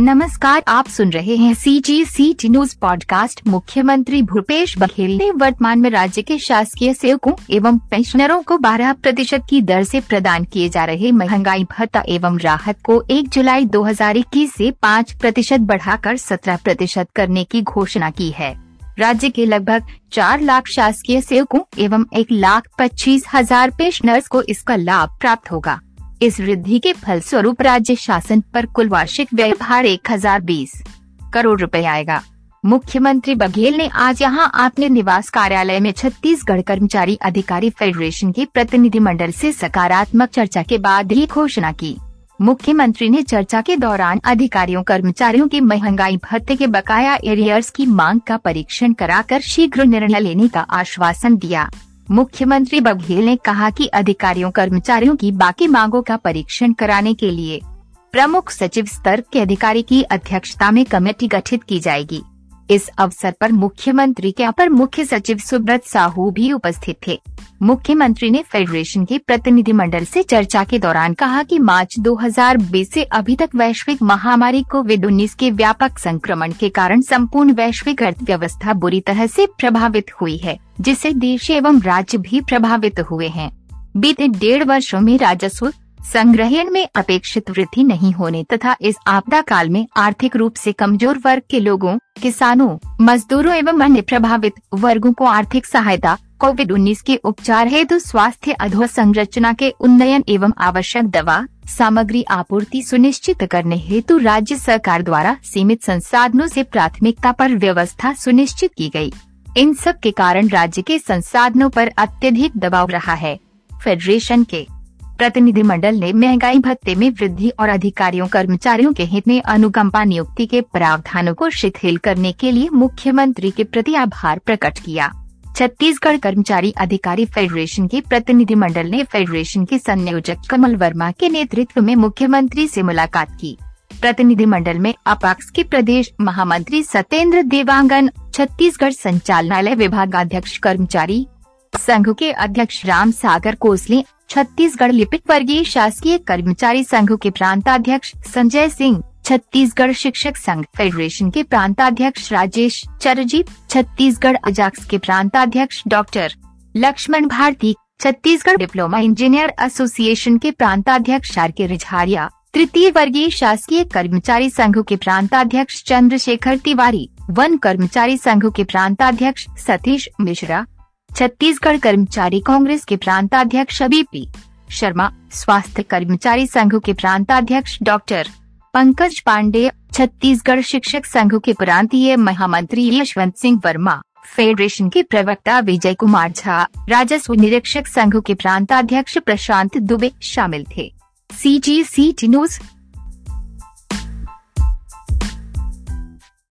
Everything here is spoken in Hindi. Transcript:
नमस्कार, आप सुन रहे हैं C G C T news podcast मुख्यमंत्री भूपेश बघेल ने वर्तमान में राज्य के शासकीय सेवकों एवं पेंशनरों को 12 प्रतिशत की दर से प्रदान किए जा रहे महँगाई, भत्ता एवं राहत को 1 जुलाई 2021 से 5 प्रतिशत बढ़ाकर 17 प्रतिशत करने की घोषणा की है। राज्य के लगभग चार लाख शासकीय सेवकों एवं एक लाख पच्चीस हज़ार पेंशनर्स को इसका लाभ प्राप्त होगा। इस वृद्धि के फलस्वरूप राज्य शासन पर कुल वार्षिक व्यय भार एक हज़ार बीस करोड़ रुपए आएगा। मुख्यमंत्री बघेल ने आज यहाँ अपने निवास कार्यालय में छत्तीसगढ़ कर्मचारी अधिकारी फेडरेशन के प्रतिनिधिमंडल से सकारात्मक चर्चा के बाद ही घोषणा की। मुख्यमंत्री ने चर्चा के दौरान अधिकारियों, कर्मचारियों के महँगाई, भत्ते के बकाया एरियर्स की मांग का परीक्षण कराकर शीघ्र निर्णय लेने का आश्वासन दिया। मुख्यमंत्री बघेल ने कहा कि अधिकारियों, कर्मचारियों की बाकी मांगों का परीक्षण कराने के लिए प्रमुख सचिव स्तर के अधिकारी की अध्यक्षता में कमेटी गठित की जाएगी। इस अवसर पर मुख्यमंत्री के अपर मुख्य सचिव सुब्रत साहू भी उपस्थित थे। मुख्यमंत्री ने फेडरेशन के प्रतिनिधिमंडल से चर्चा के दौरान कहा कि मार्च 2020 से अभी तक वैश्विक महामारी कोविड उन्नीस के व्यापक संक्रमण के कारण संपूर्ण वैश्विक अर्थव्यवस्था बुरी तरह से प्रभावित हुई है, जिससे देश एवं राज्य भी प्रभावित हुए हैं। बीते डेढ़ वर्षों में राजस्व संग्रहण में अपेक्षित वृद्धि नहीं होने तथा इस आपदा काल में आर्थिक रूप से कमज़ोर वर्ग के लोगों, किसानों, मजदूरों एवं अन्य प्रभावित वर्गों को आर्थिक सहायता कोविड 19 के उपचार हेतु स्वास्थ्य अधोसंरचना के उन्नयन एवं आवश्यक दवा, सामग्री आपूर्ति सुनिश्चित करने हेतु राज्य सरकार द्वारा सीमित संसाधनों से प्राथमिकता पर व्यवस्था सुनिश्चित की गई। इन सब के कारण राज्य के संसाधनों पर अत्यधिक दबाव रहा है फेडरेशन के प्रतिनिधिमंडल ने महँगाई भत्ते में वृद्धि और अधिकारियों, कर्मचारियों के हित में अनुकंपा नियुक्ति के प्रावधानों को शिथिल करने के लिए मुख्यमंत्री के प्रति आभार प्रकट किया। छत्तीसगढ़ कर्मचारी अधिकारी फेडरेशन के प्रतिनिधिमंडल ने फेडरेशन के संयोजक कमल वर्मा के नेतृत्व में मुख्यमंत्री से मुलाकात की। प्रतिनिधिमंडल में अपाक्स के प्रदेश महामंत्री सत्येंद्र देवांगन, छत्तीसगढ़ संचालनालय विभागाध्यक्ष कर्मचारी संघ के अध्यक्ष राम सागर कोसले, छत्तीसगढ़ लिपिक वर्गीय शासकीय कर्मचारी संघ के प्रांताध्यक्ष संजय सिंह, छत्तीसगढ़ शिक्षक संघ फेडरेशन के प्रांताध्यक्ष राजेश चरजीत छत्तीसगढ़ अजाक्स के प्रांताध्यक्ष doctor Laxman Bharti, Chhattisgarh diploma engineer association के प्रांताध्यक्ष आर के रिझारिया, तृतीय वर्गीय शासकीय कर्मचारी संघ के प्रांताध्यक्ष चंद्रशेखर तिवारी, वन कर्मचारी संघ के प्रांताध्यक्ष सतीश मिश्रा छत्तीसगढ़ कर्मचारी कांग्रेस के प्रांताध्यक्ष बीपी शर्मा, स्वास्थ्य कर्मचारी संघ के प्रांताध्यक्ष डॉक्टर पंकज पांडे, छत्तीसगढ़ शिक्षक संघ के प्रांतीय महामंत्री यशवंत सिंह वर्मा, फेडरेशन के प्रवक्ता विजय कुमार झा, राजस्व निरीक्षक संघ के प्रांताध्यक्ष प्रशांत दुबे शामिल थे। सी जी सी टी न्यूज़